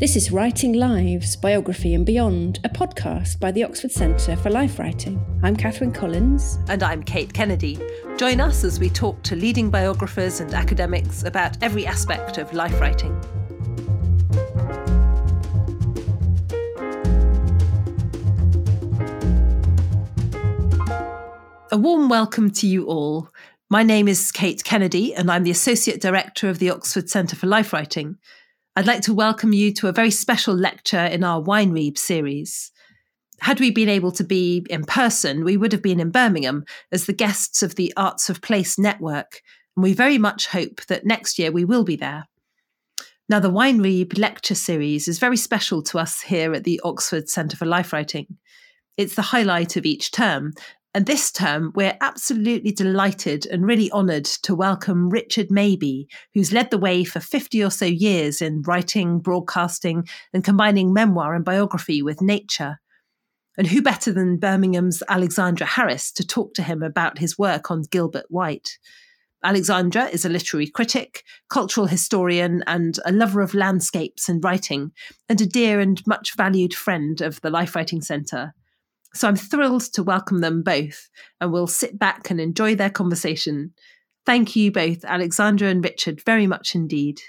This is Writing Lives, Biography and Beyond, a podcast by the Oxford Centre for Life Writing. I'm Catherine Collins. And I'm Kate Kennedy. Join us as we talk to leading biographers and academics about every aspect of life writing. A warm welcome to you all. My name is Kate Kennedy, and I'm the Associate Director of the Oxford Centre for Life Writing. I'd like to welcome you to a very special lecture in our Weinrebe series. Had we been able to be in person, we would have been in Birmingham as the guests of the Arts of Place network, and we very much hope that next year we will be there. Now, the Weinrebe lecture series is very special to us here at the Oxford Centre for Life Writing. It's the highlight of each term, and this term, we're absolutely delighted and really honoured to welcome Richard Mabey, who's led the way for 50 or so years in writing, broadcasting, and combining memoir and biography with nature. And who better than Birmingham's Alexandra Harris to talk to him about his work on Gilbert White? Alexandra is a literary critic, cultural historian, and a lover of landscapes and writing, and a dear and much valued friend of the Life Writing Centre. So I'm thrilled to welcome them both, and we'll sit back and enjoy their conversation. Thank you both, Alexandra and Richard, very much indeed.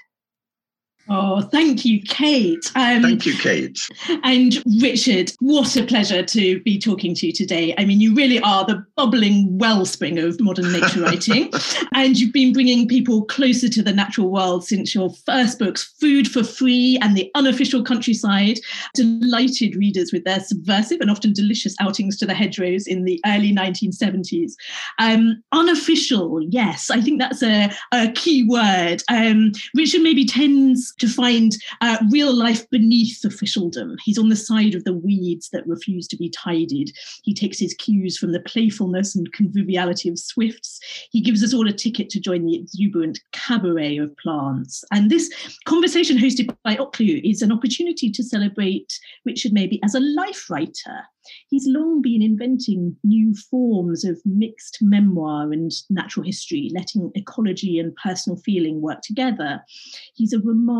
Oh, thank you, Kate. Um, thank you, Kate. And Richard, what a pleasure to be talking to you today. I mean, you really are the bubbling wellspring of modern nature writing. and you've been bringing people closer to the natural world since your first books, Food for Free and The Unofficial Countryside, delighted readers with their subversive and often delicious outings to the hedgerows in the early 1970s. Um, unofficial, yes, I think that's a, a key word. Um, Richard maybe tends to find uh, real life beneath officialdom. He's on the side of the weeds that refuse to be tidied. He takes his cues from the playfulness and conviviality of swifts. He gives us all a ticket to join the exuberant cabaret of plants. And this conversation hosted by Oclu is an opportunity to celebrate Richard Mabey as a life writer he's long been inventing new forms of mixed memoir and natural history, letting ecology and personal feeling work together. He's a remarkable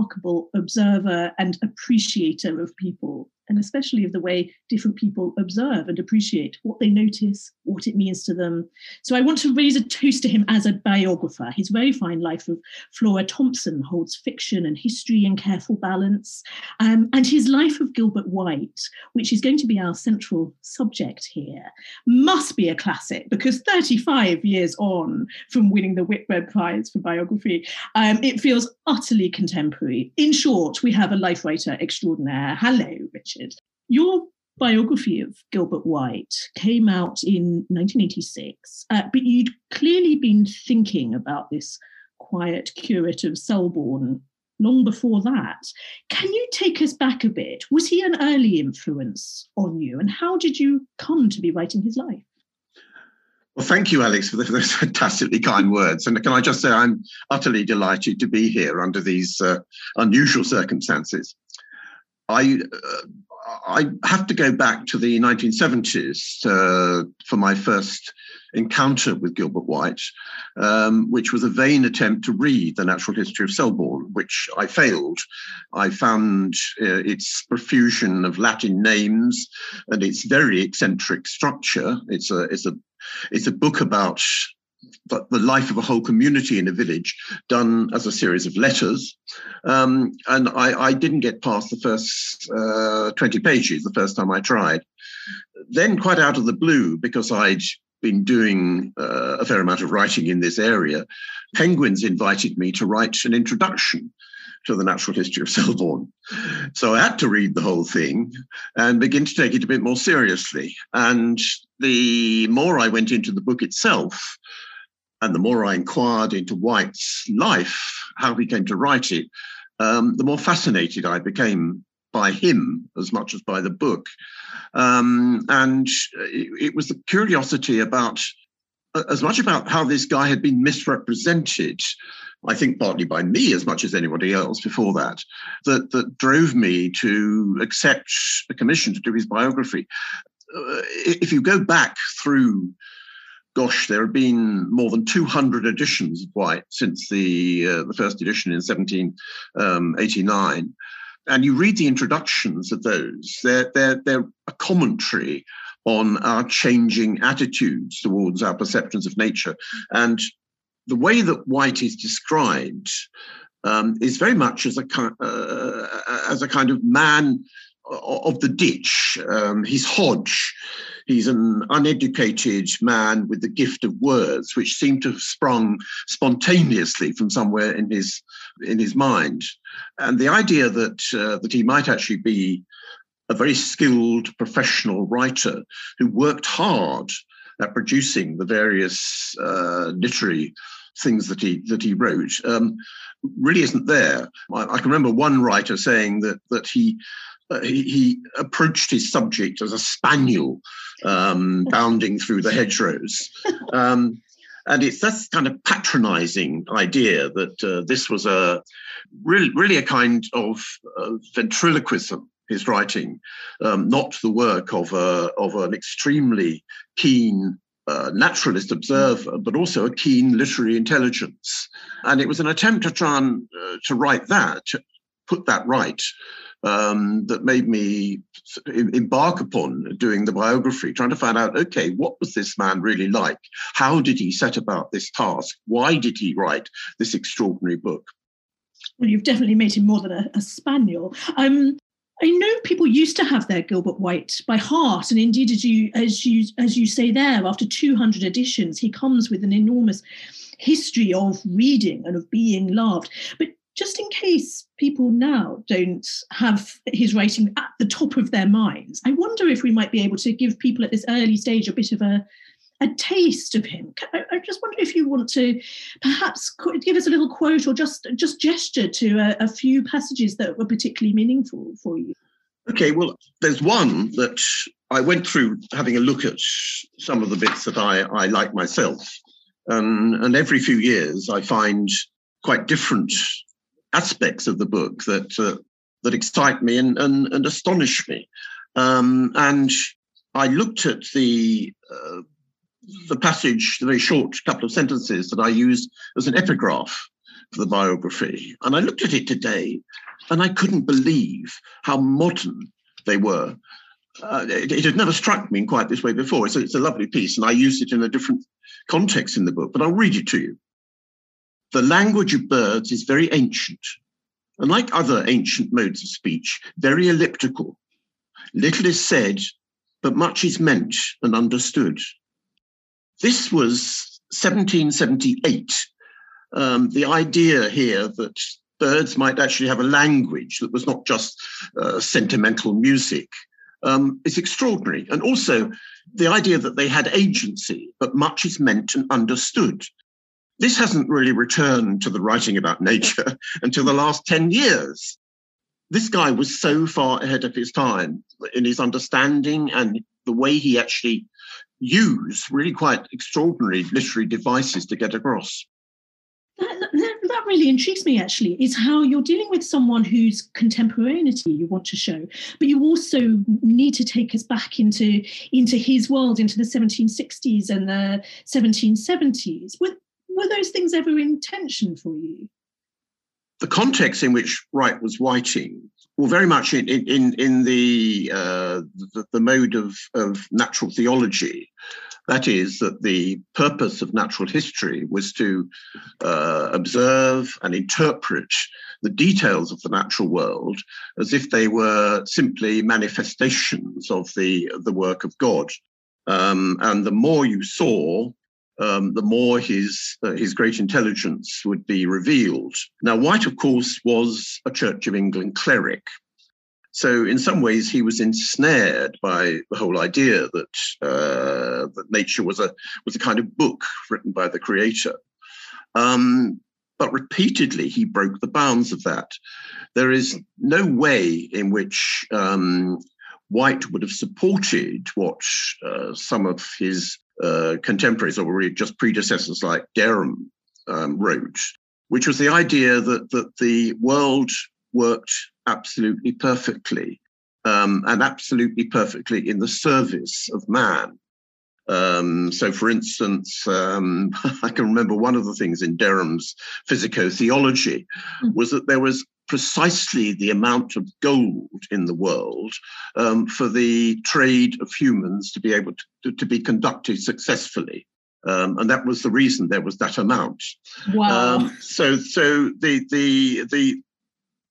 observer and appreciator of people and especially of the way different people observe and appreciate what they notice, what it means to them. So I want to raise a toast to him as a biographer. His very fine life of Flora Thompson holds fiction and history in careful balance. Um, and his life of Gilbert White, which is going to be our central subject here, must be a classic because 35 years on from winning the Whitbread Prize for biography, um, it feels utterly contemporary. In short, we have a life writer extraordinaire. Hello, Richard. Your biography of Gilbert White came out in 1986, uh, but you'd clearly been thinking about this quiet curate of Selborne long before that. Can you take us back a bit? Was he an early influence on you, and how did you come to be writing his life? Well, thank you, Alex, for those fantastically kind words. And can I just say, I'm utterly delighted to be here under these uh, unusual circumstances. I uh, I have to go back to the 1970s uh, for my first encounter with Gilbert White, um, which was a vain attempt to read the natural history of Selborne, which I failed. I found uh, its profusion of Latin names and its very eccentric structure. It's a it's a it's a book about the, the life of a whole community in a village done as a series of letters. Um, and I, I, didn't get past the first uh, 20 pages the first time I tried. Then, quite out of the blue, because I'd been doing uh, a fair amount of writing in this area, Penguins invited me to write an introduction to the natural history of Selborne. So I had to read the whole thing and begin to take it a bit more seriously. And the more I went into the book itself, and the more I inquired into White's life, how he came to write it, um, the more fascinated I became by him as much as by the book. Um, and it, it, was the curiosity about, as much about how this guy had been misrepresented, I think partly by me as much as anybody else before that, that, that drove me to accept a commission to do his biography. Uh, if you go back through gosh, there have been more than 200 editions of White since the uh, the first edition in 1789. Um, and you read the introductions of those, they're, they're, they're a commentary on our changing attitudes towards our perceptions of nature. And the way that White is described um, is very much as a, uh, as a kind of man of the ditch. Um, he's Hodge. He's an uneducated man with the gift of words, which seem to have sprung spontaneously from somewhere in his in his mind. And the idea that uh, that he might actually be a very skilled professional writer who worked hard at producing the various uh, literary things that he that he wrote um, really isn't there. I, I, can remember one writer saying that that he uh, he, he, approached his subject as a spaniel um, bounding through the hedgerows. Um, and it's that kind of patronizing idea that uh, this was a really, really a kind of uh, ventriloquism his writing, um, not the work of, a, of an extremely keen naturalist observer, but also a keen literary intelligence. And it was an attempt to try and uh, to write that, to put that right, um, that made me embark upon doing the biography, trying to find out okay, what was this man really like? How did he set about this task? Why did he write this extraordinary book? Well, you've definitely made him more than a, a spaniel. Um, I know people used to have their Gilbert White by heart, and indeed, as you as you as you say there, after 200 editions, he comes with an enormous history of reading and of being loved. But just in case people now don't have his writing at the top of their minds, I wonder if we might be able to give people at this early stage a bit of a a taste of him. I, I, just wonder if you want to perhaps give us a little quote or just just gesture to a, a few passages that were particularly meaningful for you. Okay, well, there's one that I went through having a look at some of the bits that I, I like myself. Um, and every few years, I find quite different aspects of the book that uh, that excite me and, and, and astonish me. Um, and I looked at the uh, the passage, the very short couple of sentences that I used as an epigraph for the biography. And I looked at it today and I couldn't believe how modern they were. Uh, it, it, had never struck me in quite this way before. A, it's a lovely piece, and I used it in a different context in the book, but I'll read it to you. The language of birds is very ancient, and like other ancient modes of speech, very elliptical. Little is said, but much is meant and understood. This was 1778. Um, the idea here that birds might actually have a language that was not just uh, sentimental music um, is extraordinary. And also the idea that they had agency, but much is meant and understood. This hasn't really returned to the writing about nature until the last 10 years. This guy was so far ahead of his time in his understanding and the way he actually use really quite extraordinary literary devices to get across. That, that, that, really intrigues me actually is how you're dealing with someone whose contemporaneity you want to show but you also need to take us back into into his world into the 1760s and the 1770s were, were those things ever in tension for you the context in which Wright was writing well, very much in in in the uh, the, the, mode of of natural theology. That is, that the purpose of natural history was to uh, observe and interpret the details of the natural world as if they were simply manifestations of the the work of God. Um, and the more you saw, um, the more his uh, his great intelligence would be revealed. Now, White, of course, was a Church of England cleric. So, in some ways, he was ensnared by the whole idea that uh, that nature was a was a kind of book written by the Creator. Um, but repeatedly, he broke the bounds of that. There is no way in which um, White would have supported what uh, some of his uh, contemporaries or really just predecessors like Derham um, wrote, which was the idea that that the world worked absolutely perfectly um, and absolutely perfectly in the service of man. Um, so, for instance, um, I can remember one of the things in Derham's physico theology hmm. was that there was precisely the amount of gold in the world um, for the trade of humans to be able to, to be conducted successfully. Um, and that was the reason there was that amount. Wow. Um, so, so the the the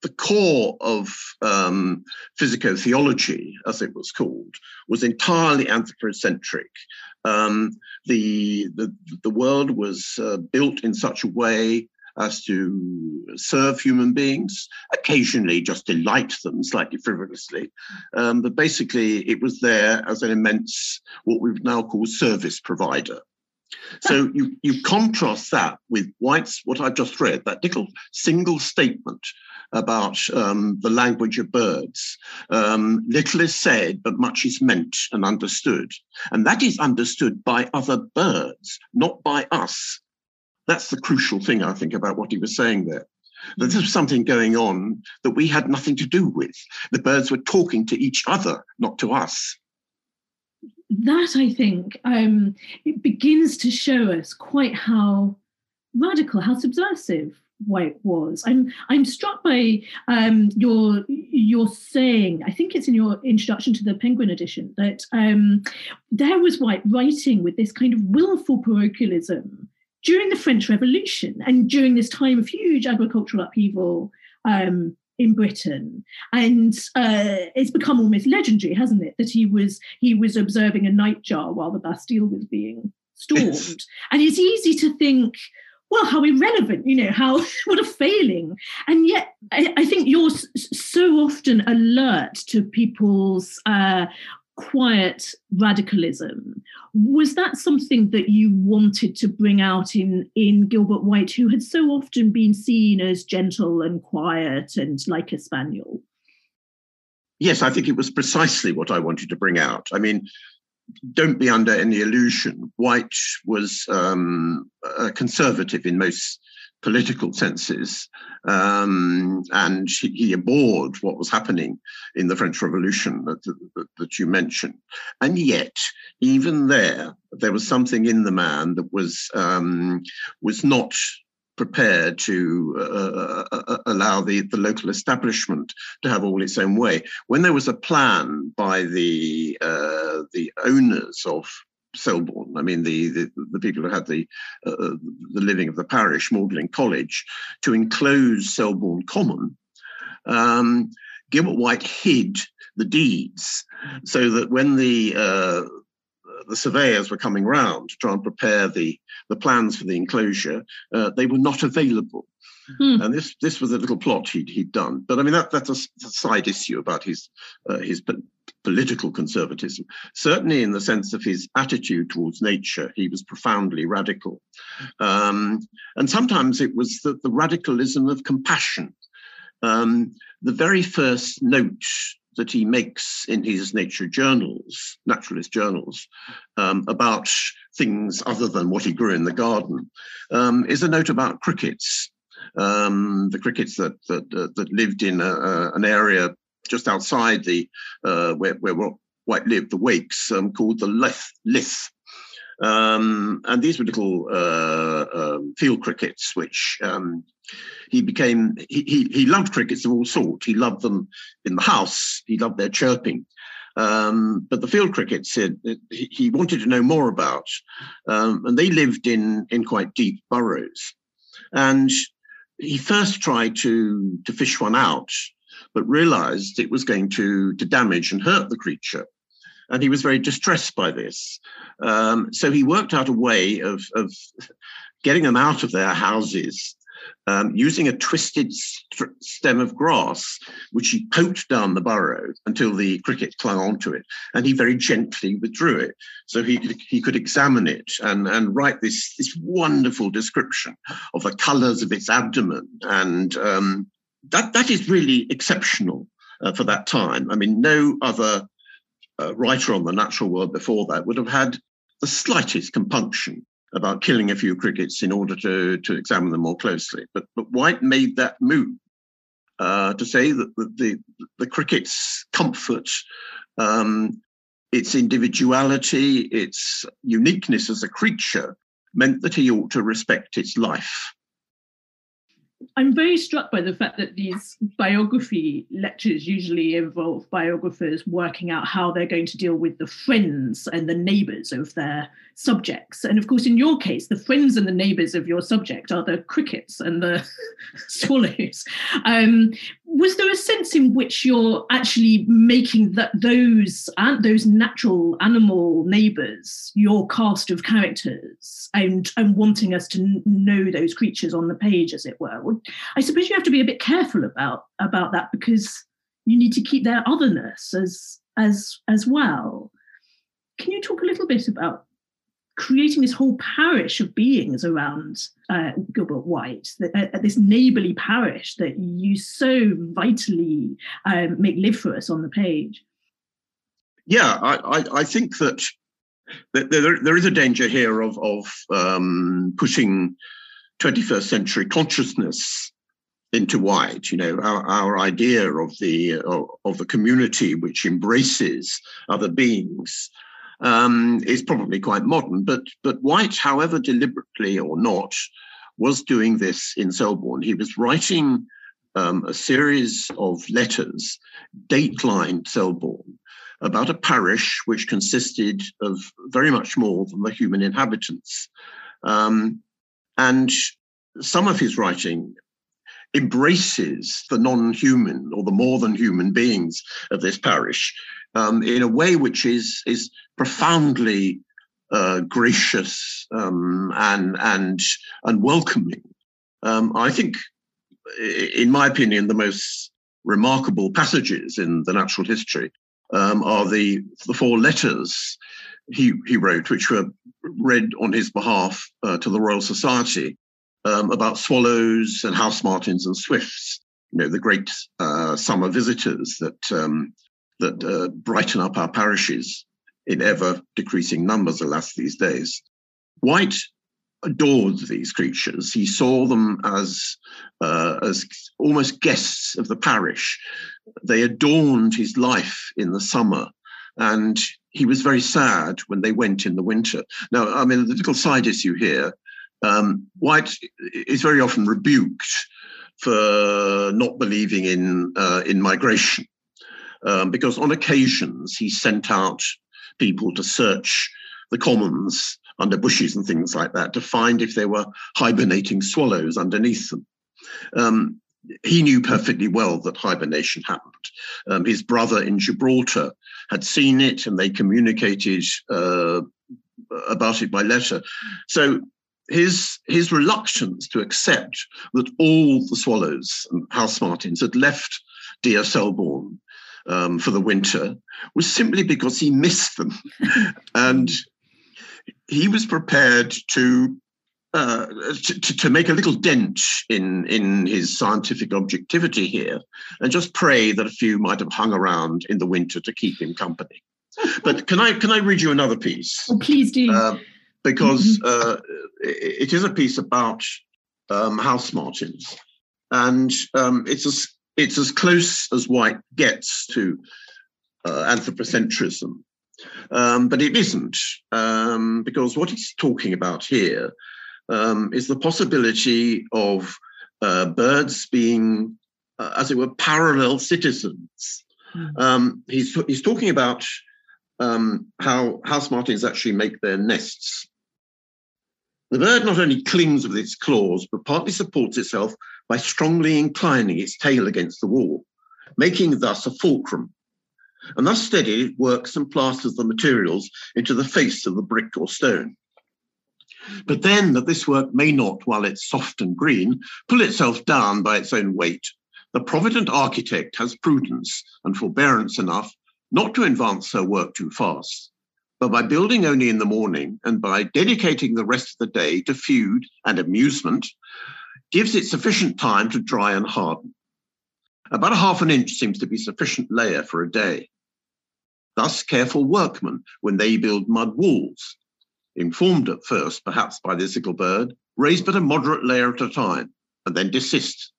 the core of um, physicotheology, as it was called, was entirely anthropocentric. Um, the, the the world was uh, built in such a way as to serve human beings, occasionally just delight them slightly frivolously. Um, but basically, it was there as an immense, what we would now call service provider. So you, you contrast that with White's, what I've just read, that little single statement about um, the language of birds. Um, little is said, but much is meant and understood. And that is understood by other birds, not by us. That's the crucial thing, I think, about what he was saying there. That this was something going on that we had nothing to do with. The birds were talking to each other, not to us. That, I think, um, it begins to show us quite how radical, how subversive White was. I'm I'm struck by um, your your saying. I think it's in your introduction to the Penguin edition that um, there was White writing with this kind of willful parochialism during the French Revolution and during this time of huge agricultural upheaval um, in Britain, and uh, it's become almost legendary, hasn't it? That he was he was observing a nightjar while the Bastille was being stormed, and it's easy to think. Well, how irrelevant, you know, how what a failing. And yet, I, I think you're so often alert to people's uh, quiet radicalism. Was that something that you wanted to bring out in, in Gilbert White, who had so often been seen as gentle and quiet and like a spaniel? Yes, I think it was precisely what I wanted to bring out. I mean, don't be under any illusion. White was um, a conservative in most political senses, um, and he, he, abhorred what was happening in the French Revolution that, that, that, you mentioned. And yet, even there, there was something in the man that was um, was not prepared to uh, uh, uh, uh allow the, the local establishment to have all its own way. When there was a plan by the uh, the owners of Selborne. I mean, the, the, the people who had the uh, uh, the living of the parish, Magdalen College, to enclose Selborne Common. Um, Gilbert White hid the deeds so that when the uh, the surveyors were coming round to try and prepare the the plans for the enclosure, uh, they were not available. Hmm. And this this was a little plot he'd he'd done. But I mean that that's a, a side issue about his uh, his political conservatism. Certainly, in the sense of his attitude towards nature, he was profoundly radical. Um, and sometimes it was the, the radicalism of compassion. Um, the very first note that he makes in his nature journals, naturalist journals, um, about things other than what he grew in the garden, um, is a note about crickets. Um, the crickets that that, that lived in a, a, an area just outside the uh, where, where White lived, the wakes, um, called the Lith. Lith. Um, and these were little uh, um, field crickets, which um, he became. He, he, he loved crickets of all sorts. He loved them in the house. He loved their chirping. Um, but the field crickets he, he wanted to know more about, um, and they lived in in quite deep burrows. And he first tried to to fish one out but realized it was going to, to damage and hurt the creature. And he was very distressed by this. Um, so he worked out a way of, of getting them out of their houses um, using a twisted st- stem of grass, which he poked down the burrow until the cricket clung onto it, and he very gently withdrew it, so he could, he could examine it and, and write this, this wonderful description of the colours of its abdomen and um, that that is really exceptional uh, for that time. I mean, no other uh, writer on the natural world before that would have had the slightest compunction about killing a few crickets in order to to examine them more closely. But but White made that move uh, to say that the the, the cricket's comfort. Um, its individuality, its uniqueness as a creature meant that he ought to respect its life. I'm very struck by the fact that these biography lectures usually involve biographers working out how they're going to deal with the friends and the neighbours of their subjects. And of course, in your case, the friends and the neighbours of your subject are the crickets and the swallows. Um, was there a sense in which you're actually making that those uh, those natural animal neighbours your cast of characters and and wanting us to know those creatures on the page, as it were? I suppose you have to be a bit careful about about that because you need to keep their otherness as as as well. Can you talk a little bit about creating this whole parish of beings around uh, Gilbert White, that, uh, this neighbourly parish that you so vitally um, make live for us on the page? Yeah, I, I, I think that, that there, there is a danger here of, of um, pushing 21st century consciousness into White. You know, our, our idea of the of, of the community which embraces other beings um, is probably quite modern. But but White, however deliberately or not, was doing this in Selborne. He was writing um, a series of letters, datelined Selborne, about a parish which consisted of very much more than the human inhabitants. Um, and some of his writing embraces the non human or the more than human beings of this parish um, in a way which is, is profoundly uh, gracious um, and, and, and welcoming. Um, I think, in my opinion, the most remarkable passages in the natural history um, are the, the four letters he, he wrote, which were read on his behalf uh, to the Royal Society um, about swallows and house martins and swifts, you know, the great uh, summer visitors that, um, that uh, brighten up our parishes in ever decreasing numbers, alas, these days. White adored these creatures. He saw them as, uh, as almost guests of the parish. They adorned his life in the summer and he was very sad when they went in the winter. Now, I mean, the little side issue here um, White is very often rebuked for not believing in uh, in migration, um, because on occasions he sent out people to search the commons under bushes and things like that to find if there were hibernating swallows underneath them. Um, he knew perfectly well that hibernation happened. Um, his brother in Gibraltar had seen it and they communicated uh, about it by letter. So his his reluctance to accept that all the swallows and house martins had left dear Selborne um, for the winter was simply because he missed them, and he was prepared to, uh, to. to, make a little dent in, in his scientific objectivity here and just pray that a few might have hung around in the winter to keep him company. But can I can I read you another piece? Oh, please do. Uh, because mm-hmm. uh, it is a piece about um, house martins, and um, it's as it's as close as White gets to uh, anthropocentrism, um, but it isn't um, because what he's talking about here um, is the possibility of uh, birds being, uh, as it were, parallel citizens. Mm. he's he's talking about um, how house martins actually make their nests. The bird not only clings with its claws, but partly supports itself by strongly inclining its tail against the wall, making thus a fulcrum. And thus steady, it works and plasters the materials into the face of the brick or stone. But then that this work may not, while it's soft and green, pull itself down by its own weight, the provident architect has prudence and forbearance enough not to advance her work too fast, but by building only in the morning and by dedicating the rest of the day to feud and amusement, gives it sufficient time to dry and harden. About a half an inch seems to be sufficient layer for a day. Thus, careful workmen, when they build mud walls, informed at first perhaps by the sickle bird, raise but a moderate layer at a time and then desist,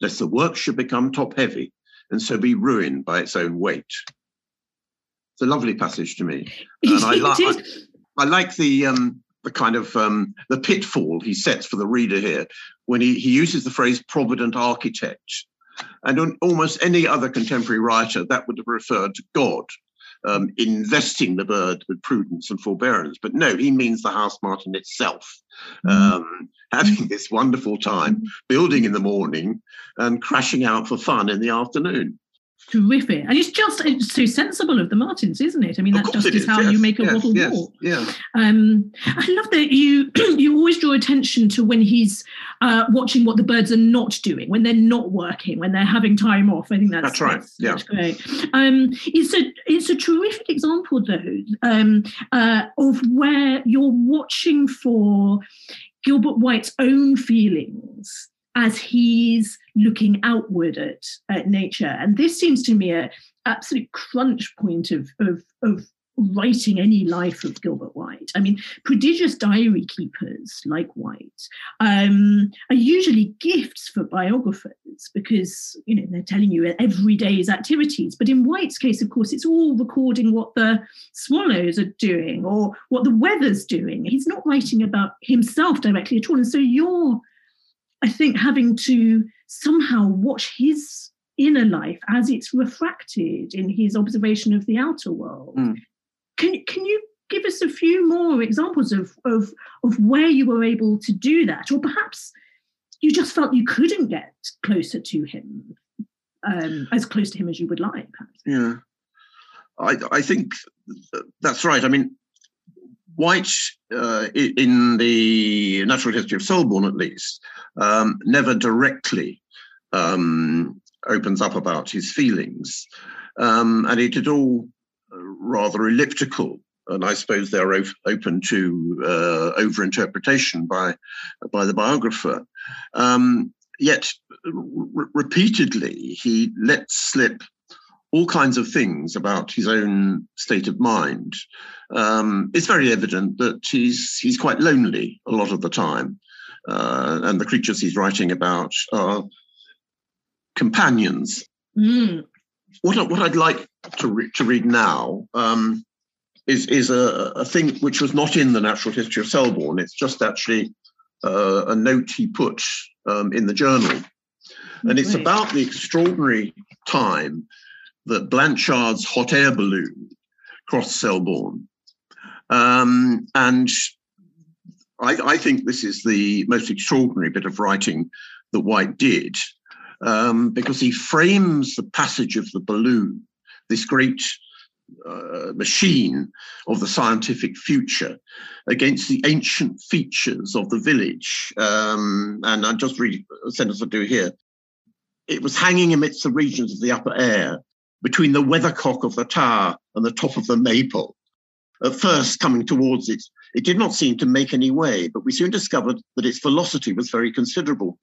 lest the work should become top heavy and so be ruined by its own weight. It's a lovely passage to me, and I, like I, I, like the um, the kind of um, the pitfall he sets for the reader here, when he, he uses the phrase provident architect. And on almost any other contemporary writer, that would have referred to God um, investing the bird with prudence and forbearance. But no, he means the house martin itself, mm. um, having this wonderful time, building in the morning and crashing out for fun in the afternoon terrific. And it's just it's so sensible of the Martins, isn't it? I mean, that just is, is how yes, you make a yes, wattle yes, walk. Yeah. Um, I love that you you always draw attention to when he's uh, watching what the birds are not doing, when they're not working, when they're having time off. I think that's, that's right. That's, yeah. That's great. Um, it's a it's a terrific example though um, uh, of where you're watching for Gilbert White's own feelings as he's looking outward at, at nature. And this seems to me a absolute crunch point of, of, of writing any life of Gilbert White. I mean, prodigious diary keepers like White um, are usually gifts for biographers because you know they're telling you every day's activities. But in White's case, of course, it's all recording what the swallows are doing or what the weather's doing. He's not writing about himself directly at all. And so you're I think having to somehow watch his inner life as it's refracted in his observation of the outer world. Mm. Can can you give us a few more examples of, of of where you were able to do that, or perhaps you just felt you couldn't get closer to him, um, as close to him as you would like? Perhaps. Yeah, I I think that's right. I mean, White, uh, in the natural history of Selborne at least, um, never directly um, opens up about his feelings. Um, and it is all rather elliptical. And I suppose they're op- open to uh, overinterpretation by, by the biographer. Um, yet, r- repeatedly, he lets slip all kinds of things about his own state of mind. Um, it's very evident that he's he's quite lonely a lot of the time, uh, and the creatures he's writing about are companions. Mm. What what I'd like to re- to read now um, is is a, a thing which was not in the Natural History of Selborne. It's just actually uh, a note he put um, in the journal, and it's about the extraordinary time that Blanchard's hot air balloon crossed Selborne. Um, and I, I, think this is the most extraordinary bit of writing that White did, um, because he frames the passage of the balloon, this great uh, machine of the scientific future, against the ancient features of the village. Um, and I just read a sentence or two here. It was hanging amidst the regions of the upper air, between the weathercock of the tower and the top of the maple. At first, coming towards it, it did not seem to make any way, but we soon discovered that its velocity was very considerable.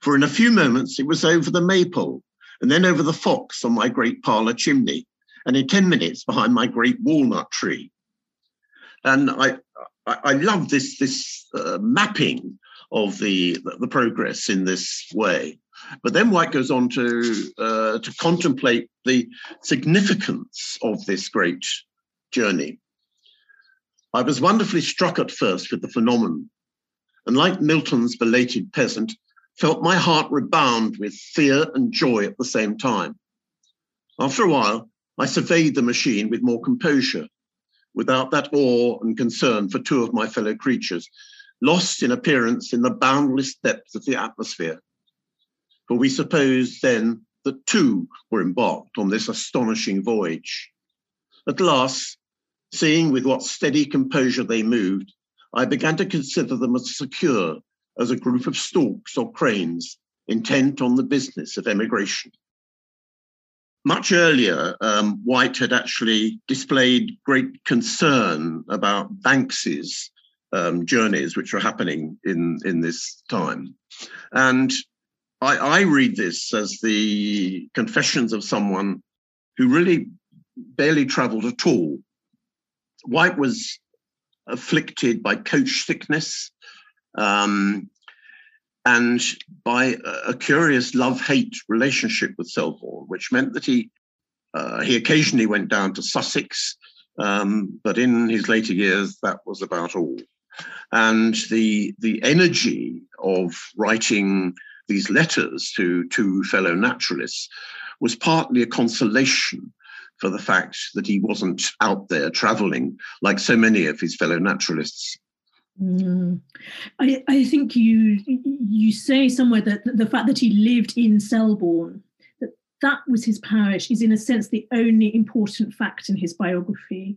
For in a few moments, it was over the maple, and then over the fox on my great parlor chimney, and in 10 minutes behind my great walnut tree. And I, I, I love this, this uh, mapping of the, the progress in this way. But then White goes on to uh, to contemplate the significance of this great journey. I was wonderfully struck at first with the phenomenon, and like Milton's belated peasant, felt my heart rebound with fear and joy at the same time. After a while, I surveyed the machine with more composure, without that awe and concern for two of my fellow creatures, lost in appearance in the boundless depths of the atmosphere for we suppose then that two were embarked on this astonishing voyage. At last, seeing with what steady composure they moved, I began to consider them as secure as a group of storks or cranes intent on the business of emigration. Much earlier, um, White had actually displayed great concern about Banks's um, journeys, which were happening in, in this time. And I, I read this as the confessions of someone who really barely traveled at all. White was afflicted by coach sickness um, and by a curious love-hate relationship with Selborne, which meant that he uh, he occasionally went down to Sussex, um, but in his later years, that was about all. And the, the energy of writing these letters to two fellow naturalists was partly a consolation for the fact that he wasn't out there traveling like so many of his fellow naturalists. Mm. I, I think you you say somewhere that the fact that he lived in Selborne, that that was his parish, is in a sense the only important fact in his biography.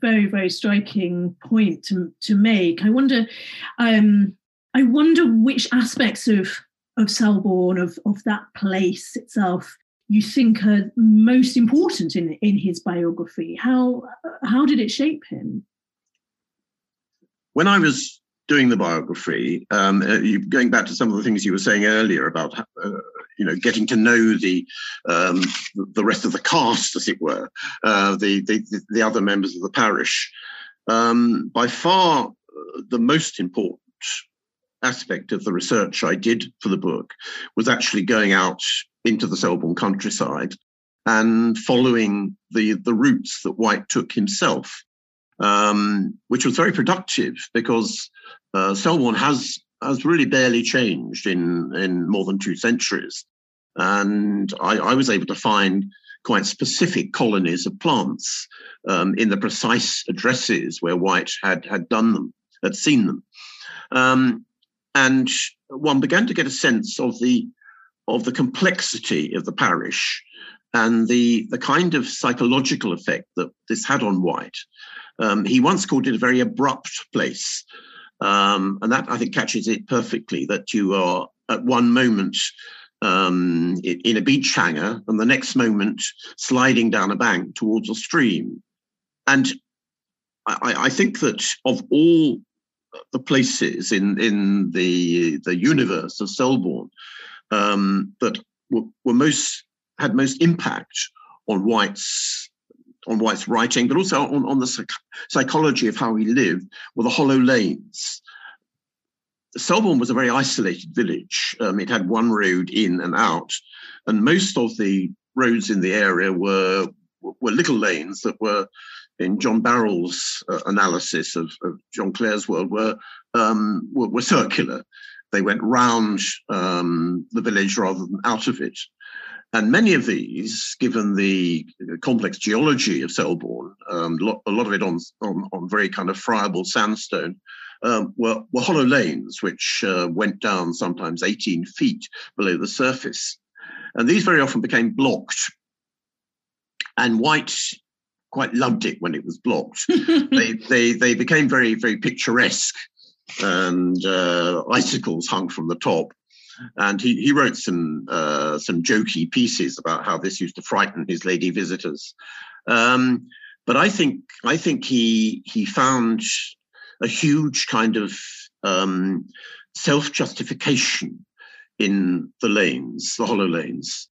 Very very striking point to, to make. I wonder, um, I wonder which aspects of of Selborne of of that place itself you think are most important in in his biography. How how did it shape him? when I was doing the biography, um, uh, going back to some of the things you were saying earlier about, uh, you know, getting to know the um, the rest of the cast, as it were, uh, the, the, the other members of the parish. Um, by far, the most important aspect of the research I did for the book was actually going out into the Selborne countryside and following the the routes that White took himself um, which was very productive because uh, Selborne has has really barely changed in in more than two centuries, and I, I was able to find quite specific colonies of plants um, in the precise addresses where White had had done them, had seen them, um, and one began to get a sense of the of the complexity of the parish and the the kind of psychological effect that this had on White. Um, he once called it a very abrupt place. Um, and that I think catches it perfectly that you are at one moment um, in a beech hanger and the next moment sliding down a bank towards a stream. And I, I think that of all the places in, in the, the universe of Selborne um, that were, were most had most impact on White's on White's writing, but also on, on the psych- psychology of how he lived, were the hollow lanes. Selborne was a very isolated village. Um, it had one road in and out, and most of the roads in the area were were little lanes that were, in John Barrell's uh, analysis of, of, John Clare's world, were, um, were, were circular. They went round um, the village rather than out of it. And many of these, given the complex geology of Selborne, um, a lot of it on, on, on, very kind of friable sandstone, um, were, were hollow lanes which uh, went down sometimes 18 feet below the surface. And these very often became blocked. And White quite loved it when it was blocked. they, they, they became very, very picturesque and uh, icicles hung from the top and he, he wrote some uh, some jokey pieces about how this used to frighten his lady visitors. Um, but I think I think he he found a huge kind of um, self justification in the lanes, the hollow lanes.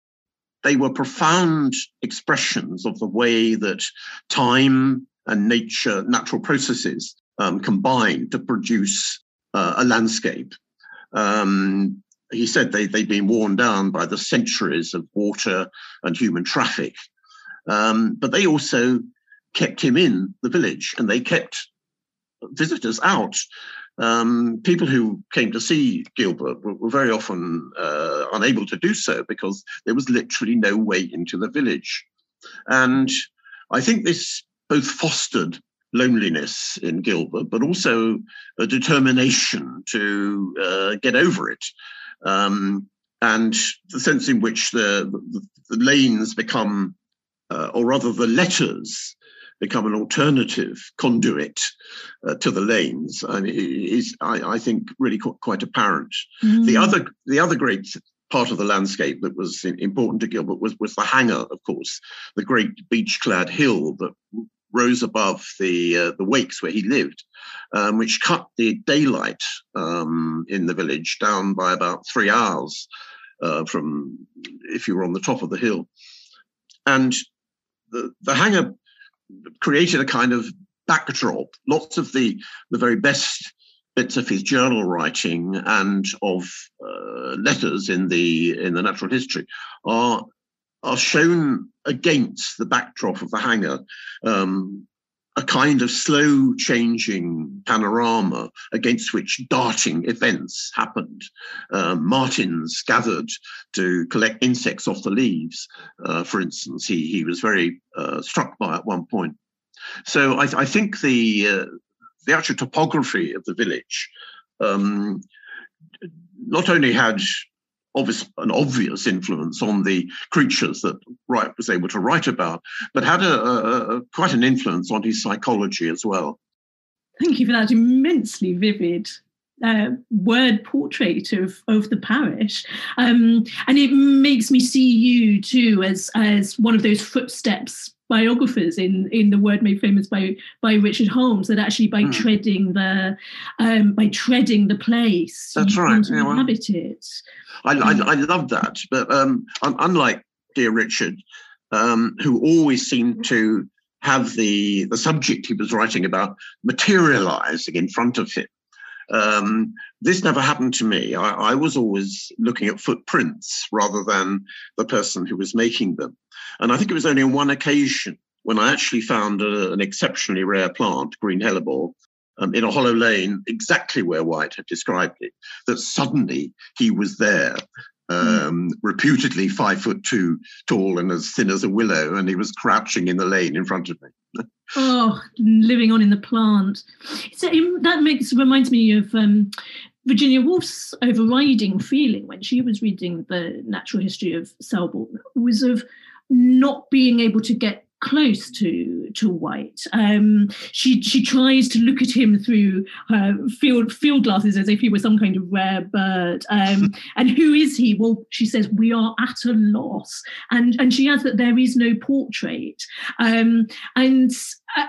They were profound expressions of the way that time and nature, natural processes um, combine to produce uh, a landscape. Um, he said they, they'd been worn down by the centuries of water and human traffic. Um, but they also kept him in the village and they kept visitors out. Um, people who came to see Gilbert were, were very often uh, unable to do so because there was literally no way into the village. And I think this both fostered loneliness in Gilbert, but also a determination to uh, get over it um, and the sense in which the, the, the lanes become, uh, or rather the letters become an alternative conduit uh, to the lanes and is, I, I think, really qu- quite apparent. Mm. The other, the other great part of the landscape that was important to Gilbert was, was the hanger, of course, the great beech-clad hill that rose above the uh, the wakes where he lived, um, which cut the daylight um, in the village down by about three hours uh, from if you were on the top of the hill, and the the hanger created a kind of backdrop. Lots of the the very best bits of his journal writing and of uh, letters in the in the natural history are are shown against the backdrop of the hanger. Um, a kind of slow changing panorama against which darting events happened. Um, martins gathered to collect insects off the leaves, uh, for instance. He, he was very uh, struck by at one point. So I, I think the, uh, the actual topography of the village um, not only had obvious, an obvious influence on the creatures that White was able to write about, but had a, a, a, quite an influence on his psychology as well. Thank you for that immensely vivid uh, word portrait of of the parish, um, and it makes me see you too as as one of those footsteps biographers in in the word made famous by by Richard Holmes that actually by mm. treading the um, by treading the place that's right yeah, well, inhabit it. I, I, I love that, but um, unlike dear Richard, um, who always seemed to have the the subject he was writing about materializing in front of him. Um, this never happened to me. I, I, was always looking at footprints rather than the person who was making them. And I think it was only on one occasion when I actually found a, an exceptionally rare plant, green hellebore, um, in a hollow lane, exactly where White had described it, that suddenly he was there. Um, mm. reputedly five foot two tall and as thin as a willow, and he was crouching in the lane in front of me. oh, living on in the plant. So that makes reminds me of um, Virginia Woolf's overriding feeling when she was reading the natural history of Selborne was of not being able to get close to to White. Um, she she tries to look at him through her field field glasses as if he were some kind of rare bird. Um, and who is he? Well, she says we are at a loss, and and she adds that there is no portrait. Um, and,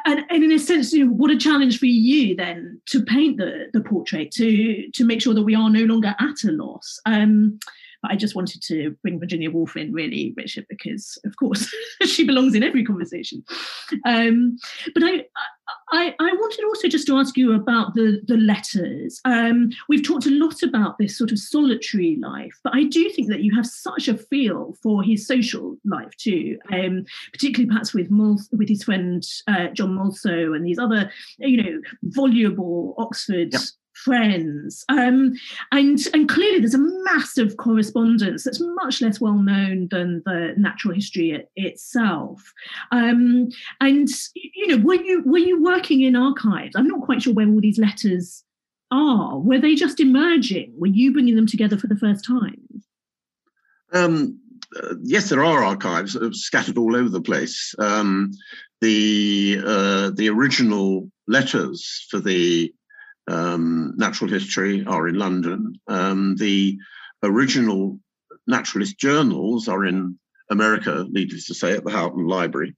and and in a sense, you know, what a challenge for you then to paint the the portrait to to make sure that we are no longer at a loss. Um, but I just wanted to bring Virginia Woolf in, really, Richard, because of course she belongs in every conversation. Um, but I, I, I, wanted also just to ask you about the, the letters. Um, we've talked a lot about this sort of solitary life, but I do think that you have such a feel for his social life too, um, particularly perhaps with Mul- with his friend uh, John Mulso and these other, you know, voluble Oxford yep friends. Um, and, and clearly there's a massive correspondence that's much less well known than the natural history it, itself. Um, and you know, were you were you working in archives? I'm not quite sure where all these letters are. Were they just emerging? Were you bringing them together for the first time? Um, uh, yes, there are archives scattered all over the place. Um, the uh, the original letters for the um, natural history are in London. Um, the original naturalist journals are in America, needless to say, at the Houghton Library.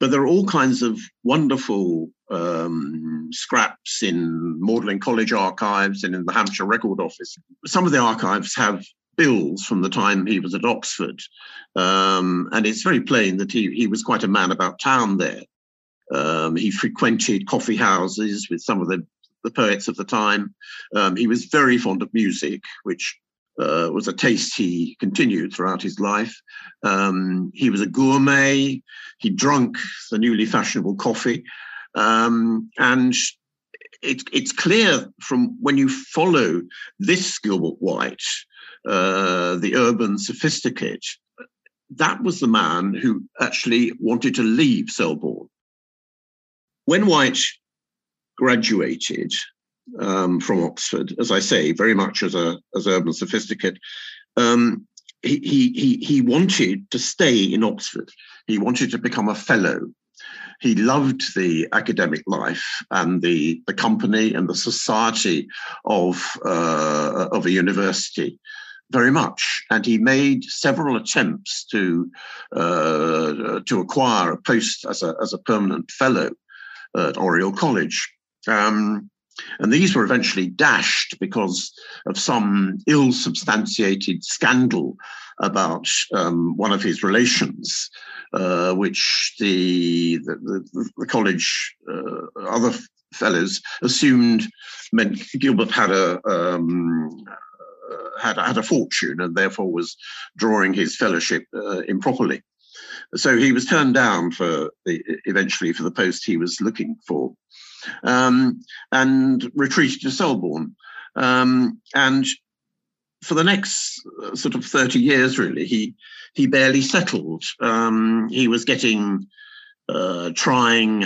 But there are all kinds of wonderful um, scraps in Magdalen College archives and in the Hampshire Record Office. Some of the archives have bills from the time he was at Oxford. Um, and it's very plain that he, he was quite a man about town there. Um, he frequented coffee houses with some of the the poets of the time. Um, he was very fond of music, which uh, was a taste he continued throughout his life. Um, he was a gourmet. He drank the newly fashionable coffee. Um, and it, it's clear from when you follow this Gilbert White, uh, the urban sophisticate, that was the man who actually wanted to leave Selborne. When White graduated um, from Oxford, as I say, very much as a as urban sophisticate. Um, he, he, he wanted to stay in Oxford. He wanted to become a fellow. He loved the academic life and the, the company and the society of, uh, of a university very much. And he made several attempts to, uh, to acquire a post as a, as a permanent fellow at Oriel College. Um, and these were eventually dashed because of some ill substantiated scandal about um, one of his relations, uh, which the, the, the, the college, uh, other fellows assumed meant Gilbert had a. Um, uh, had, had a fortune and therefore was drawing his fellowship uh, improperly. So he was turned down for the, eventually for the post he was looking for, um, and retreated to Selborne. Um, and for the next uh, sort of 30 years, really, he he barely settled. Um, he was getting uh, trying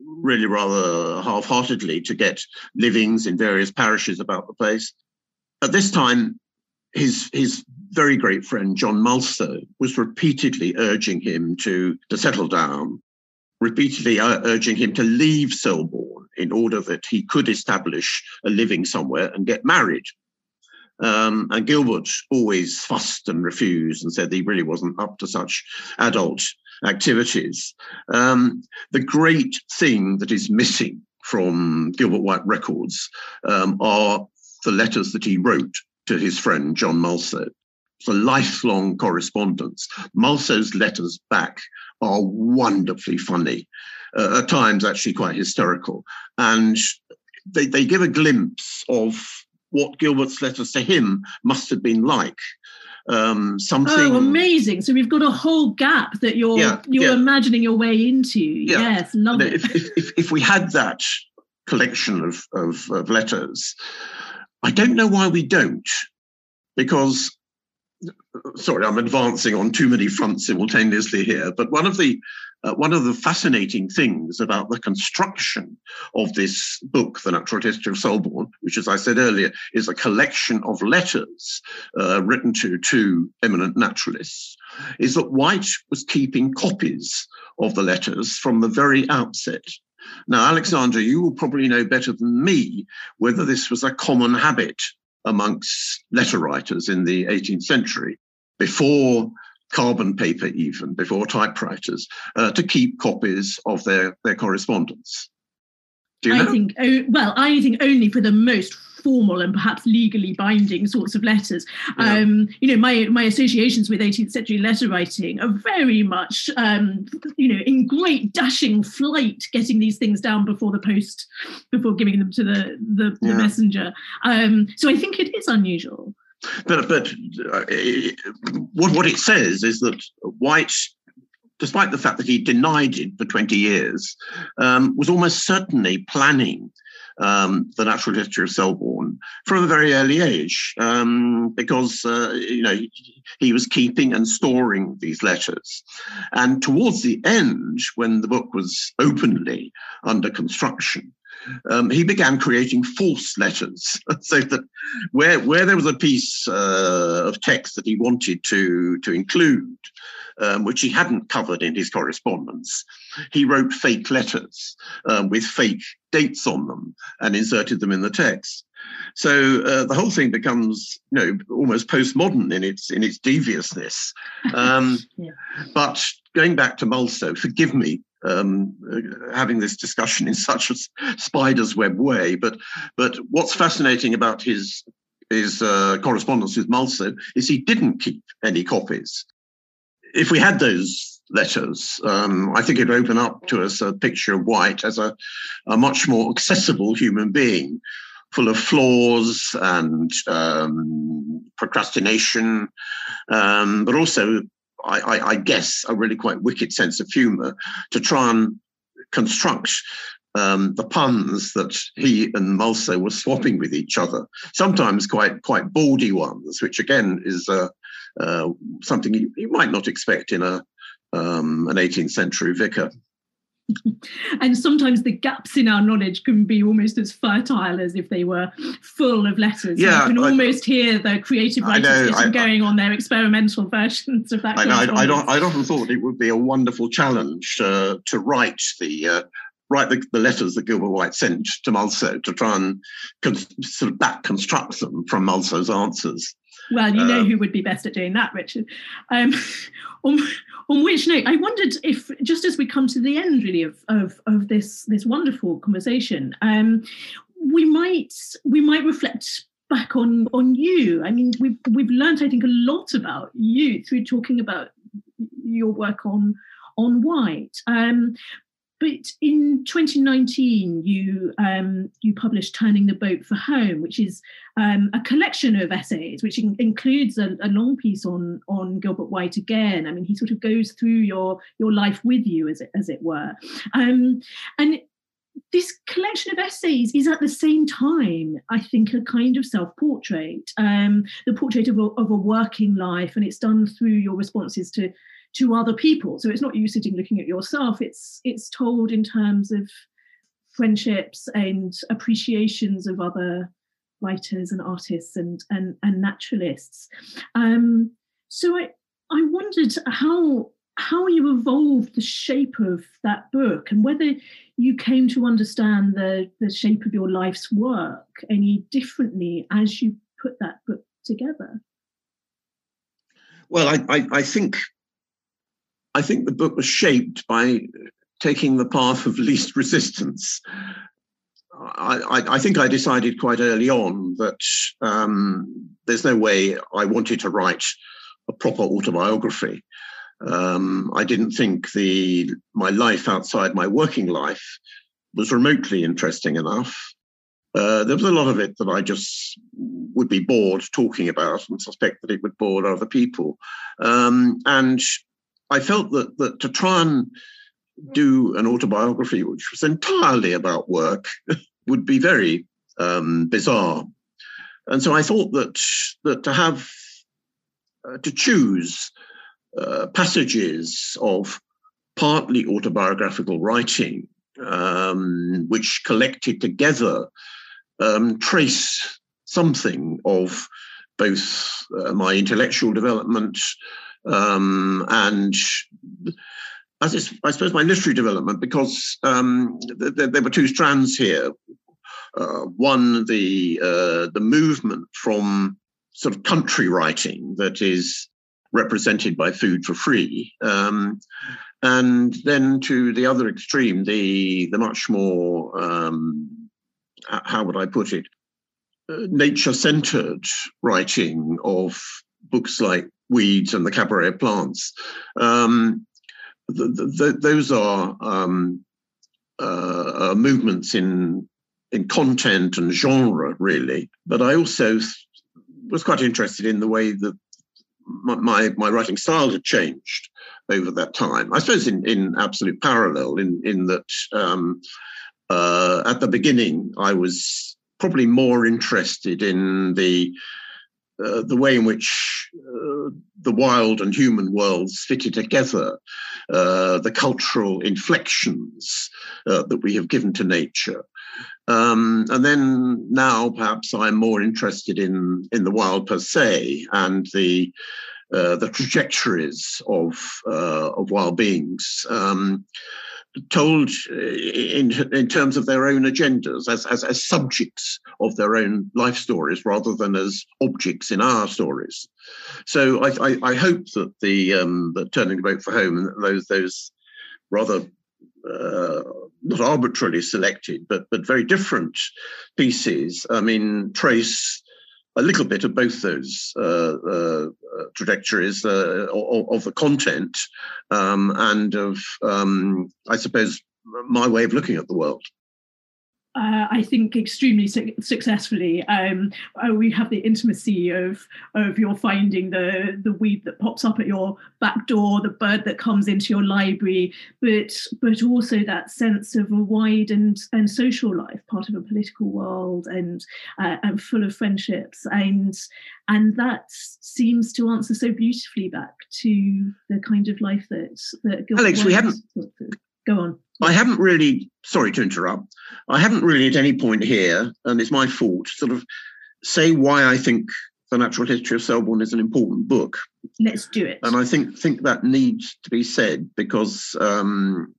really rather half-heartedly to get livings in various parishes about the place. At this time, his his very great friend John Mulso was repeatedly urging him to to settle down, repeatedly urging him to leave Selborne in order that he could establish a living somewhere and get married. Um, and Gilbert always fussed and refused and said he really wasn't up to such adult activities. Um, the great thing that is missing from Gilbert White records um, are the letters that he wrote to his friend John Mulso. A lifelong correspondence. Mulso's letters back are wonderfully funny, uh, at times actually quite hysterical. And they, they give a glimpse of what Gilbert's letters to him must have been like. Um, something. Oh, amazing! So we've got a whole gap that you're yeah, you're yeah. imagining your way into. Yeah. Yes, love it. If, if, if, we had that collection of, of, of letters, I don't know why we don't, because sorry, I'm advancing on too many fronts simultaneously here. But one of the uh, one of the fascinating things about the construction of this book, The Natural History of Selborne, which, as I said earlier, is a collection of letters uh, written to two eminent naturalists, is that White was keeping copies of the letters from the very outset. Now, Alexandra, you will probably know better than me whether this was a common habit amongst letter writers in the 18th century before carbon paper even before typewriters uh, to keep copies of their their correspondence do you know? I think, oh, well, I think only for the most formal and perhaps legally binding sorts of letters. Yeah. Um, you know, my my associations with 18th century letter writing are very much, um, you know, in great dashing flight, getting these things down before the post, before giving them to the the, yeah. the messenger. Um, so I think it is unusual. But but uh, what what it says is that White despite the fact that he denied it for 20 years, um, was almost certainly planning um, the natural history of Selborne from a very early age, um, because uh, you know he, he, was keeping and storing these letters. And towards the end, when the book was openly under construction, um, he began creating false letters, so that where where there was a piece uh, of text that he wanted to to include, um, which he hadn't covered in his correspondence. He wrote fake letters um, with fake dates on them and inserted them in the text. So uh, the whole thing becomes, you know, almost postmodern in its in its deviousness. Um, yeah. But going back to Mulso, forgive me um, having this discussion in such a spider's web way. But but what's fascinating about his his uh, correspondence with Mulso is he didn't keep any copies if we had those letters, um, I think it'd open up to us a picture of White as a, a much more accessible human being, full of flaws and um, procrastination, um, but also, I, I, I, guess, a really quite wicked sense of humour to try and construct um, the puns that he and Mulso were swapping with each other, sometimes quite quite baldy ones, which again is uh, uh, something you, you, might not expect in a um, an 18th century vicar. And sometimes the gaps in our knowledge can be almost as fertile as if they were full of letters. Yeah, you can I, almost hear the creative writers know, I, going I, on their experimental versions of that. I know. I, would often thought it would be a wonderful challenge uh, to write the uh, write the, the, letters that Gilbert White sent to Mulso to try and con- sort of back construct them from Mulso's answers. Well, you know um, who would be best at doing that, Richard. Um, on, which note, I wondered if, just as we come to the end, really, of of, of this this wonderful conversation, um, we might we might reflect back on on you. I mean, we've we've learned, I think, a lot about you through talking about your work on on White. Um, but in 2019, you um, you published "Turning the Boat for Home," which is um, a collection of essays, which in- includes a, a, long piece on on Gilbert White again. I mean, he sort of goes through your your life with you, as it as it were, um, and this collection of essays is at the same time, I think, a kind of self-portrait, um, the portrait of a, of a working life, and it's done through your responses to to other people. So it's not you sitting looking at yourself. It's it's told in terms of friendships and appreciations of other writers and artists and and, and naturalists. Um, so I I wondered how how you evolved the shape of that book and whether you came to understand the the shape of your life's work any differently as you put that book together. Well, I, I, I think I think the book was shaped by taking the path of least resistance. I, I, think I decided quite early on that um, there's no way I wanted to write a proper autobiography. Um, I didn't think the my life outside my working life was remotely interesting enough. Uh, there was a lot of it that I just would be bored talking about and suspect that it would bore other people. Um, and I felt that that to try and do an autobiography which was entirely about work would be very um, bizarre. And so I thought that that to have uh, to choose uh, passages of partly autobiographical writing, um, which collected together um, trace something of both uh, my intellectual development um, and as is, I suppose my literary development, because um, th- th- there were two strands here. Uh, one, the uh, the movement from sort of country writing that is represented by Food for Free, um, and then to the other extreme, the the much more um, how would I put it, uh, nature centered writing of books like weeds and the cabaret of plants. Um, the, the, those are um, uh, movements in in content and genre, really. But I also was quite interested in the way that my, my, my writing style had changed over that time. I suppose in, in absolute parallel, in in that um, uh, at the beginning I was probably more interested in the uh, the way in which uh, the wild and human worlds fitted together, uh, the cultural inflections uh, that we have given to nature. Um, and then now perhaps I'm more interested in, in the wild per se and the uh, the trajectories of of wild beings. Um, told in in terms of their own agendas as, as as subjects of their own life stories rather than as objects in our stories. So I I, I hope that the um, the turning the boat for home and those those rather uh, not arbitrarily selected but but very different pieces. I mean trace a little bit of both those uh, uh, trajectories uh, of, of, the content um, and of, um, I suppose, my way of looking at the world uh, I think extremely su- successfully. Um, uh, we have the intimacy of of your finding the the weed that pops up at your back door, the bird that comes into your library, but but also that sense of a wide and and social life, part of a political world, and uh, and full of friendships, and and that seems to answer so beautifully back to the kind of life that that Alex, we haven't. Go on. I haven't really, sorry to interrupt, I haven't really at any point here, and it's my fault, sort of say why I think The Natural History of Selborne is an important book. Let's do it. And I think think that needs to be said because um,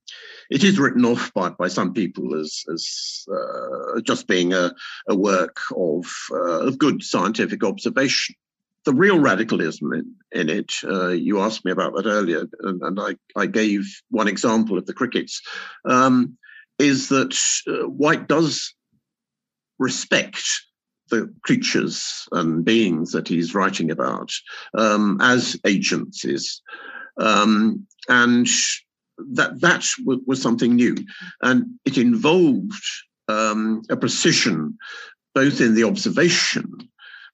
it is written off by, by some people as, as uh, just being a, a work of, uh, of good scientific observation the real radicalism in, in it, uh, you asked me about that earlier, and, and, I, I gave one example of the crickets, um, is that uh, White does respect the creatures and beings that he's writing about um, as agencies. Um, and that that was something new, and it involved um, a precision both in the observation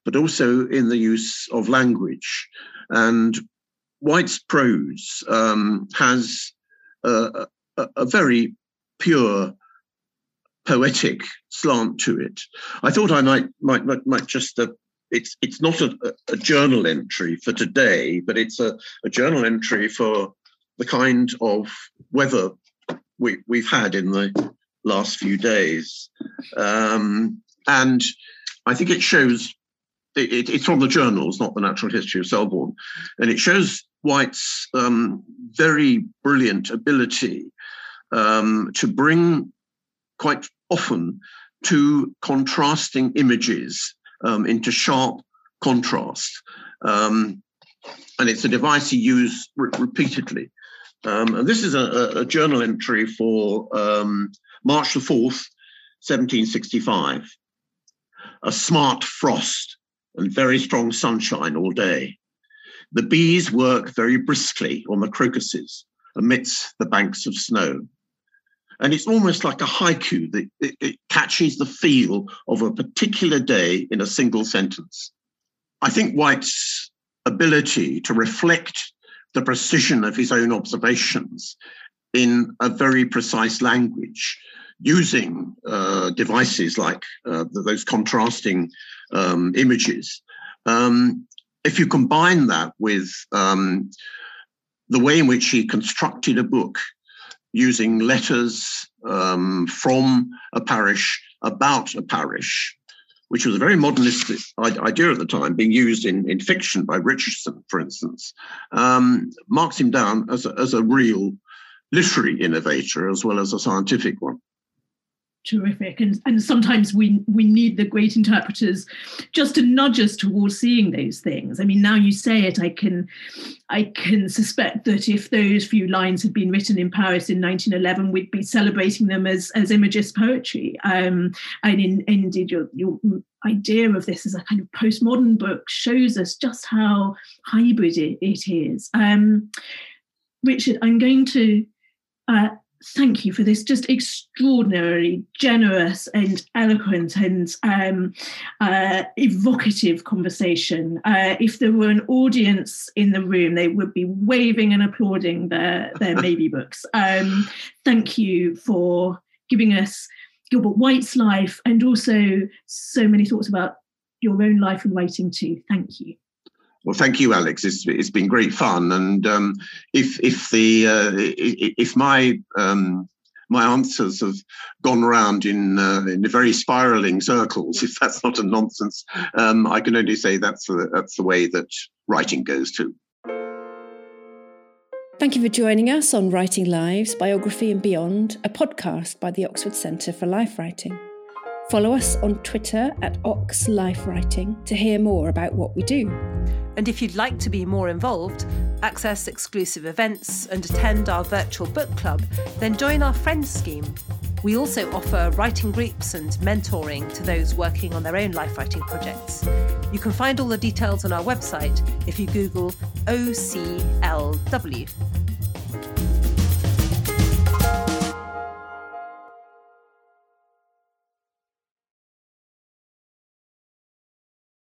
but also in the use of language. And White's prose um, has a, a, a, very pure poetic slant to it. I thought I might might might, might just uh, it's it's not a, a, journal entry for today, but it's a, a journal entry for the kind of weather we, we've had in the last few days. Um, and I think it shows, it, it's from the journals, not the natural history of Selborne. And it shows White's um, very brilliant ability um, to bring quite often two contrasting images um, into sharp contrast. Um, and it's a device he used re- repeatedly. Um, and this is a, a journal entry for um, March the 4th, 1765. A smart frost and very strong sunshine all day. The bees work very briskly on the crocuses amidst the banks of snow. And it's almost like a haiku that it, it catches the feel of a particular day in a single sentence. I think White's ability to reflect the precision of his own observations in a very precise language using uh, devices like uh, those contrasting um, images. Um, if you combine that with um, the way in which he constructed a book using letters um, from a parish about a parish, which was a very modernistic idea at the time, being used in, in fiction by Richardson, for instance, um, marks him down as a, as a real literary innovator as well as a scientific one terrific. And and sometimes we we need the great interpreters just to nudge us towards seeing those things. I mean now you say it i can i can suspect that if those few lines had been written in paris in 1911 we'd be celebrating them as as imagist poetry. Um and in, indeed your your idea of this as a kind of postmodern book shows us just how hybrid it, it is. Um richard i'm going to uh, thank you for this just extraordinarily generous and eloquent and um, uh, evocative conversation. Uh, if there were an audience in the room, they would be waving and applauding their, their maybe books. Um, thank you for giving us Gilbert White's life and also so many thoughts about your own life and writing too. Thank you. Well, thank you, Alex. It's, it's been great fun. And um, if if the uh, if my um, my answers have gone around in uh, in very spiraling circles, if that's not a nonsense, um, I can only say that's the, that's the way that writing goes too. Thank you for joining us on Writing Lives, Biography and Beyond, a podcast by the Oxford Centre for Life Writing. Follow us on Twitter at Ox Life Writing to hear more about what we do. And if you'd like to be more involved, access exclusive events, and attend our virtual book club, then join our Friends scheme. We also offer writing groups and mentoring to those working on their own life writing projects. You can find all the details on our website if you Google OCLW.